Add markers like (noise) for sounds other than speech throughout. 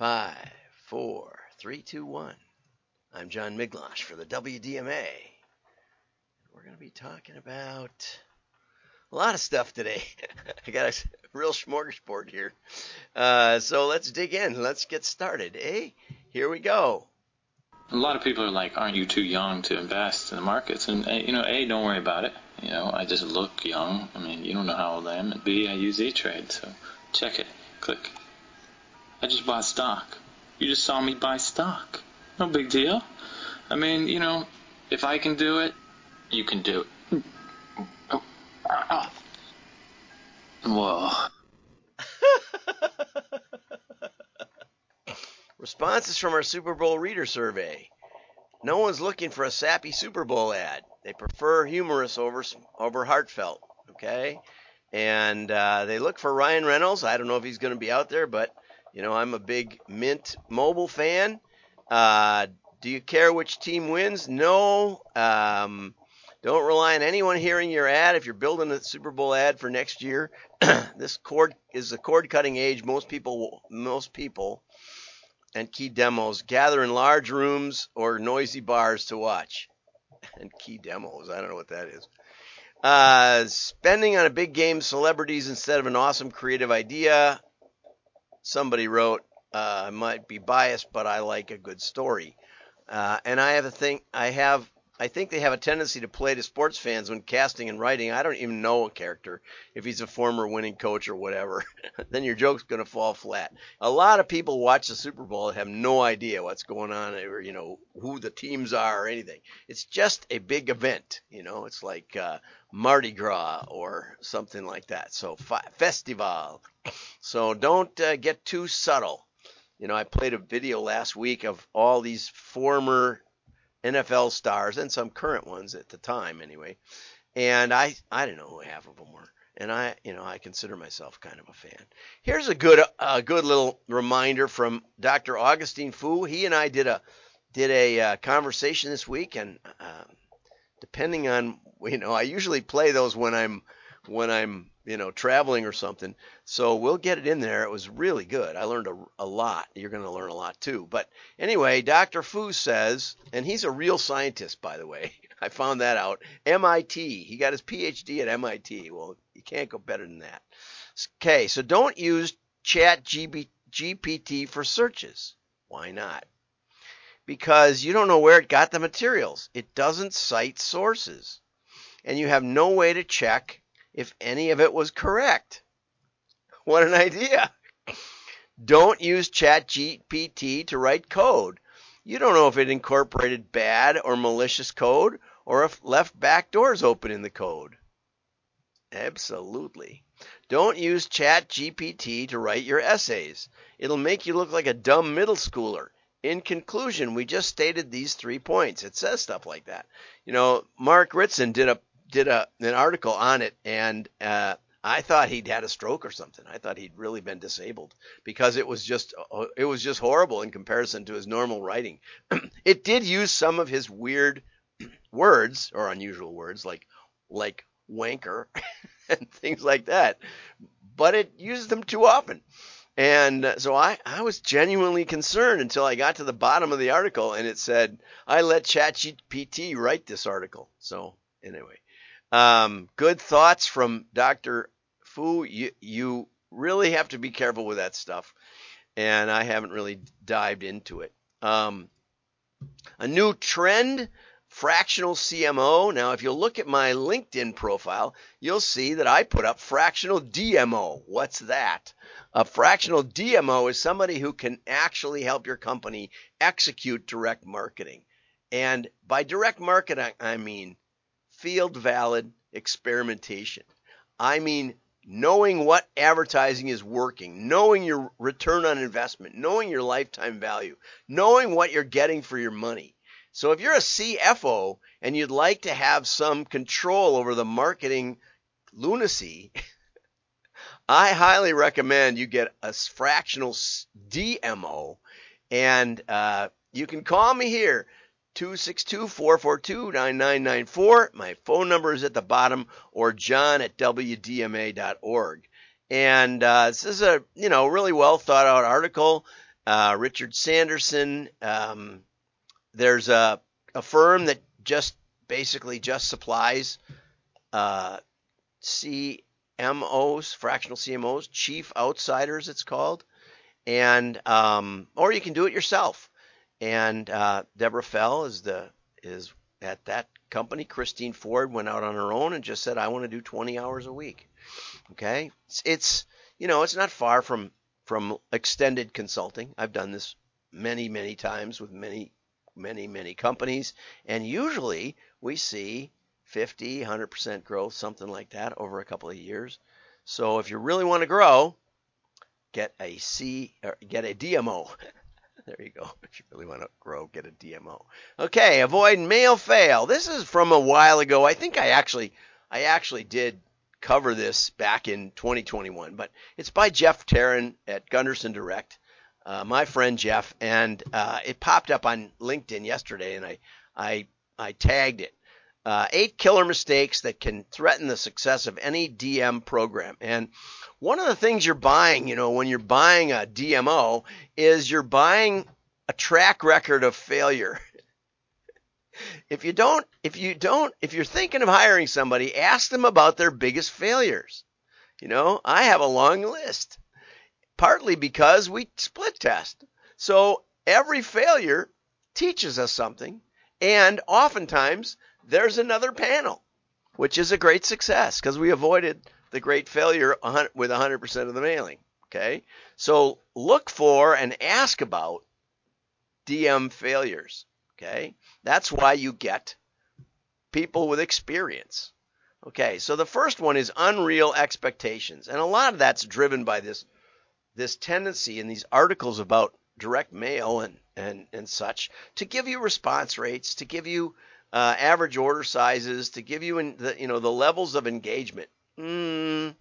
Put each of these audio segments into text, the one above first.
Five, four, three, two, one. I'm John Miglautsch for the WDMA. We're going to be talking about a lot of stuff today. (laughs) I got a real smorgasbord here. Uh, so let's dig in. Let's get started. Eh? Here we go. A lot of people are like, "Aren't you too young to invest in the markets?" And uh, you know, a, don't worry about it. You know, I just look young. I mean, you don't know how old I am. And b, I use E-Trade, so check it. Click. I just bought stock. You just saw me buy stock. No big deal. I mean, you know, if I can do it, you can do it. Whoa. (laughs) Responses from our Super Bowl reader survey. No one's looking for a sappy Super Bowl ad. They prefer humorous over over heartfelt. Okay, and uh, they look for Ryan Reynolds. I don't know if he's going to be out there, but you know I'm a big Mint Mobile fan. Uh, do you care which team wins? No. Um, don't rely on anyone hearing your ad if you're building a Super Bowl ad for next year. (clears throat) this cord is the cord cutting age. Most people, most people, and key demos gather in large rooms or noisy bars to watch. (laughs) And key demos, I don't know what that is. Uh, spending on a big game celebrities instead of an awesome creative idea. Somebody wrote, uh, I might be biased, but I like a good story. Uh, and I have a thing. I have I think they have a tendency to play to sports fans when casting and writing. I don't even know a character if he's a former winning coach or whatever. (laughs) then your joke's going to fall flat. A lot of people watch the Super Bowl and have no idea what's going on or you know who the teams are or anything. It's just a big event. You know, it's like uh, Mardi Gras or something like that. So fi- festival. So don't uh, get too subtle. You know, I played a video last week of all these former NFL stars and some current ones at the time anyway. And I I don't know who half of them were. And I, you know, I consider myself kind of a fan. Here's a good a good little reminder from Dr. Augustine Fou. He and I did a did a uh, conversation this week and uh, depending on you know, I usually play those when I'm when I'm you know traveling or something. So we'll get it in there. It was really good. I learned a, a lot. You're going to learn a lot too. But anyway, Dr. Fou says, and he's a real scientist, by the way. (laughs) I found that out. MIT. He got his PhD at MIT. Well, you can't go better than that. Okay, so don't use Chat GPT for searches. Why not? Because you don't know where it got the materials. It doesn't cite sources. And you have no way to check if any of it was correct. What an idea. Don't use ChatGPT to write code. You don't know if it incorporated bad or malicious code or if left back doors open in the code. Absolutely. Don't use ChatGPT to write your essays. It'll make you look like a dumb middle schooler. In conclusion, we just stated these three points. It says stuff like that. You know, Mark Ritson did a did a an article on it, and uh, I thought he'd had a stroke or something. I thought he'd really been disabled because it was just it was just horrible in comparison to his normal writing. (clears throat) it did use some of his weird (clears throat) words or unusual words like like wanker (laughs) and things like that, but it used them too often. And uh, so I, I was genuinely concerned until I got to the bottom of the article and it said, I let ChatGPT write this article. So anyway, um, good thoughts from Dr. Fou. You, you really have to be careful with that stuff. And I haven't really dived into it. Um, a new trend fractional CMO. Now, if you look at my LinkedIn profile, you'll see that I put up fractional DMO. What's that? A fractional DMO is somebody who can actually help your company execute direct marketing. And by direct marketing, I mean field valid experimentation. I mean, knowing what advertising is working, knowing your return on investment, knowing your lifetime value, knowing what you're getting for your money. So if you're a CFO and you'd like to have some control over the marketing lunacy, (laughs) I highly recommend you get a fractional DMO and uh, you can call me here 262-442-9994. My phone number is at the bottom or john at wdma.org. And uh, this is a, you know, really well thought out article. uh, Richard Sanderson. Um, there's a, a firm that just basically just supplies uh, CMOs, fractional CMOs, chief outsiders, it's called, and um, or you can do it yourself. And uh, Deborah Fell is the is at that company. Christine Ford went out on her own and just said, "I want to do 20 hours a week." Okay, it's, it's you know it's not far from from extended consulting. I've done this many many times with many many many companies, and usually we see 50, 100% growth, something like that over a couple of years. So if you really want to grow, get a C or get a DMO. (laughs) there you go. (laughs) If you really want to grow, get a DMO. Okay, avoid mail fail. This is from a while ago. I think I actually I actually did cover this back in 2021, but it's by Jeff Tarran at Gunderson Direct. Uh, my friend Jeff, and uh, it popped up on LinkedIn yesterday, and I I I tagged it uh, eight killer mistakes that can threaten the success of any DM program. And one of the things you're buying, you know, when you're buying a DMO is you're buying a track record of failure. (laughs) if you don't, if you don't, if you're thinking of hiring somebody, ask them about their biggest failures. You know, I have a long list, partly because we split test. So every failure teaches us something. And oftentimes there's another panel, which is a great success because we avoided the great failure with 100% of the mailing. Okay. So look for and ask about DM failures. Okay. That's why you get people with experience. Okay. So the first one is unreal expectations. And a lot of that's driven by this, this tendency in these articles about direct mail and, and, and such to give you response rates, to give you uh, average order sizes to give you in the you know the levels of engagement. Mm,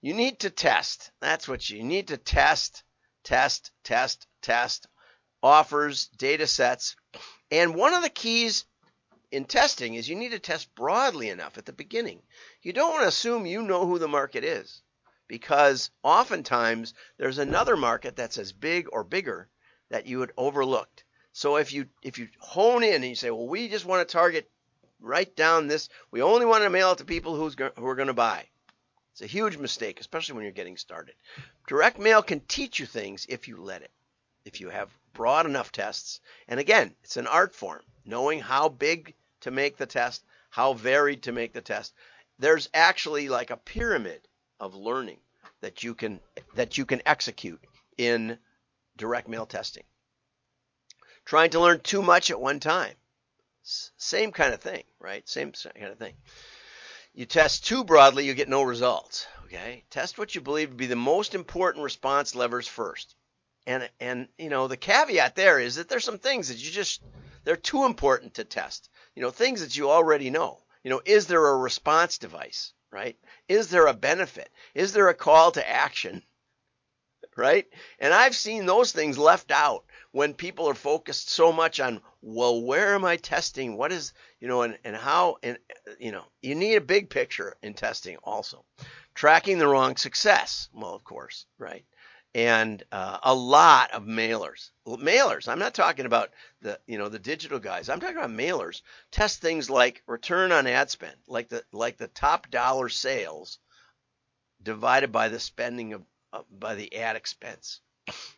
you need to test. That's what you need to test, test, test, test offers, data sets. And one of the keys in testing is you need to test broadly enough at the beginning. You don't want to assume you know who the market is because oftentimes there's another market that's as big or bigger that you had overlooked. So if you if you hone in and you say, well, we just want to target right down this, we only want to mail it to people who's go, who are going to buy. It's a huge mistake, especially when you're getting started. Direct mail can teach you things if you let it. If you have broad enough tests, and again, it's an art form, knowing how big to make the test, how varied to make the test. There's actually like a pyramid of learning that you can that you can execute in direct mail testing trying to learn too much at one time. Same kind of thing, right? Same kind of thing. You test too broadly, you get no results. Okay? Test what you believe to be the most important response levers first. And and you know, the caveat there is that there's some things that you just they're too important to test. You know, things that you already know. You know, is there a response device, right? Is there a benefit? Is there a call to action? Right? And I've seen those things left out when people are focused so much on well where am i testing? What is you know and, and how and you know you need a big picture in testing also. Tracking the wrong success well of course right? And uh, a lot of mailers mailers i'm not talking about the you know the digital guys. I'm talking about mailers test things like return on ad spend like the like the top dollar sales divided by the spending of Uh, by the ad expense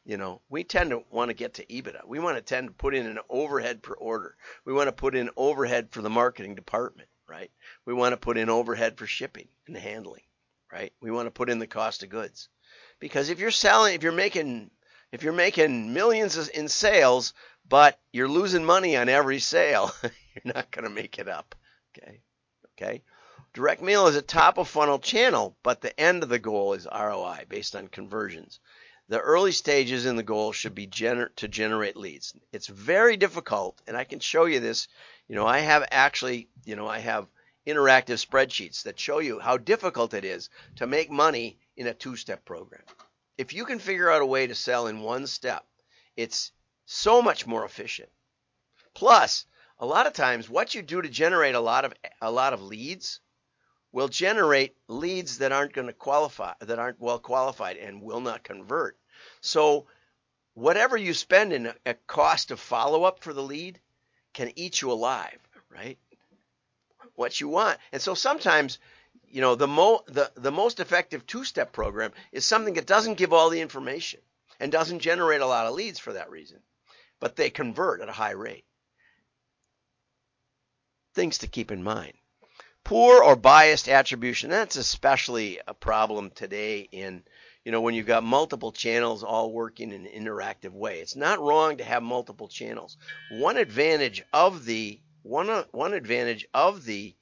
you know, we tend to want to get to EBITDA. We want to tend to put in an overhead per order. We want to put in overhead for the marketing department, right? We want to put in overhead for shipping and handling, right? We want to put in the cost of goods. Because if you're selling, if you're making, if you're making millions in sales, but you're losing money on every sale, (laughs) you're not going to make it up. Okay. Okay. Direct mail is a top of funnel channel, but the end of the goal is ROI based on conversions. The early stages in the goal should be gener- to generate leads. It's very difficult, and I can show you this. You know, I have actually, you know, I have interactive spreadsheets that show you how difficult it is to make money in a two-step program. If you can figure out a way to sell in one step, it's so much more efficient. Plus, a lot of times what you do to generate a lot of a lot of leads will generate leads that aren't going to qualify, that aren't well qualified and will not convert. So whatever you spend in a, cost of follow up for the lead can eat you alive, right? What you want. And so sometimes, you know, the, mo- the, the most effective two step program is something that doesn't give all the information and doesn't generate a lot of leads for that reason, but they convert at a high rate. Things to keep in mind. Poor or biased attribution, that's especially a problem today in you know, when you've got multiple channels all working in an interactive way. It's not wrong to have multiple channels. One advantage of the one one advantage of the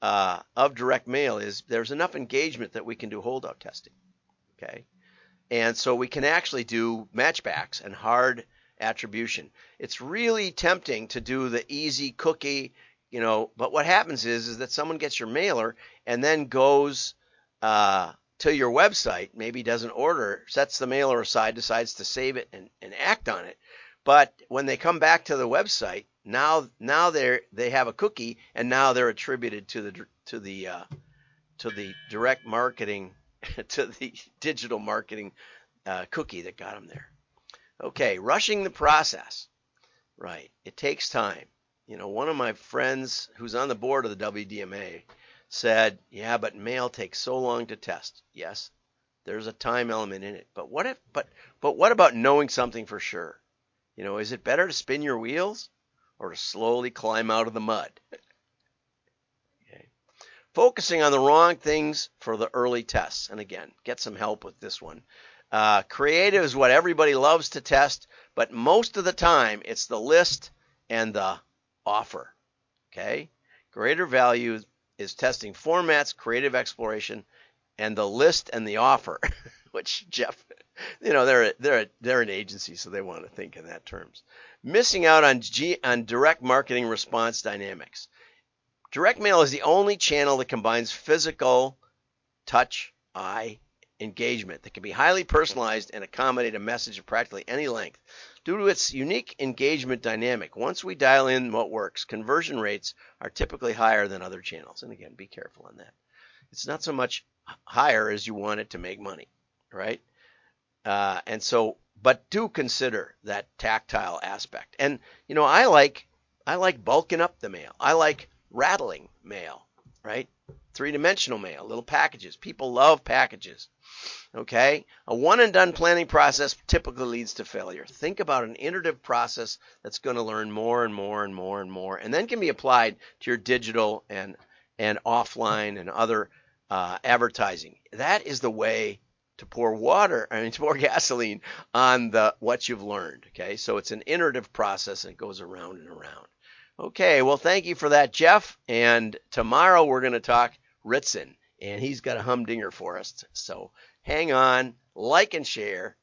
uh, of direct mail is there's enough engagement that we can do holdout testing. Okay, and so we can actually do matchbacks and hard attribution. It's really tempting to do the easy cookie, you know, but what happens is is that someone gets your mailer and then goes uh, to your website, maybe doesn't order, sets the mailer aside, decides to save it and, and act on it. But when they come back to the website, now now they they have a cookie, and now they're attributed to the to the uh, to the direct marketing (laughs) to the digital marketing uh, cookie that got them there. Okay, rushing the process. Right, it takes time. You know, one of my friends who's on the board of the WDMA said, "Yeah, but mail takes so long to test." Yes, there's a time element in it. But what if but but what about knowing something for sure? You know, is it better to spin your wheels or to slowly climb out of the mud? okay. Focusing on the wrong things for the early tests. And again, get some help with this one. Uh, creative is what everybody loves to test, but most of the time it's the list and the offer. Okay? Greater value is testing formats, creative exploration, and the list and the offer, (laughs) which Jeff, (laughs) you know, they're they're they're an agency, so they want to think in that terms. Missing out on G on direct marketing response dynamics. Direct mail is the only channel that combines physical, touch, eye, engagement that can be highly personalized and accommodate a message of practically any length. Due to its unique engagement dynamic, once we dial in what works, conversion rates are typically higher than other channels. And again, be careful on that. It's not so much higher as you want it to make money, right? Uh, and so, but do consider that tactile aspect. And you know, I like I like bulking up the mail. I like rattling mail, right? Three dimensional mail, little packages. People love packages. Okay? A one and done planning process typically leads to failure. Think about an iterative process that's going to learn more and more and more and more, and then can be applied to your digital and and offline and other uh, advertising. That is the way to pour water, I mean, to pour (laughs) gasoline on the what you've learned. Okay, so it's an iterative process and it goes around and around. Okay, well, thank you for that, Jeff. And tomorrow we're going to talk Ritson, and he's got a humdinger for us. So hang on, like and share.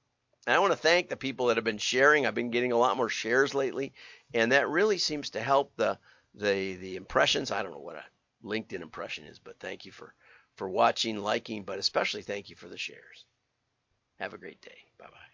And I want to thank the people that have been sharing. I've been getting a lot more shares lately, and that really seems to help the the the impressions. I don't know what a LinkedIn impression is, but thank you for for watching, liking, but especially thank you for the shares. Have a great day. Bye bye.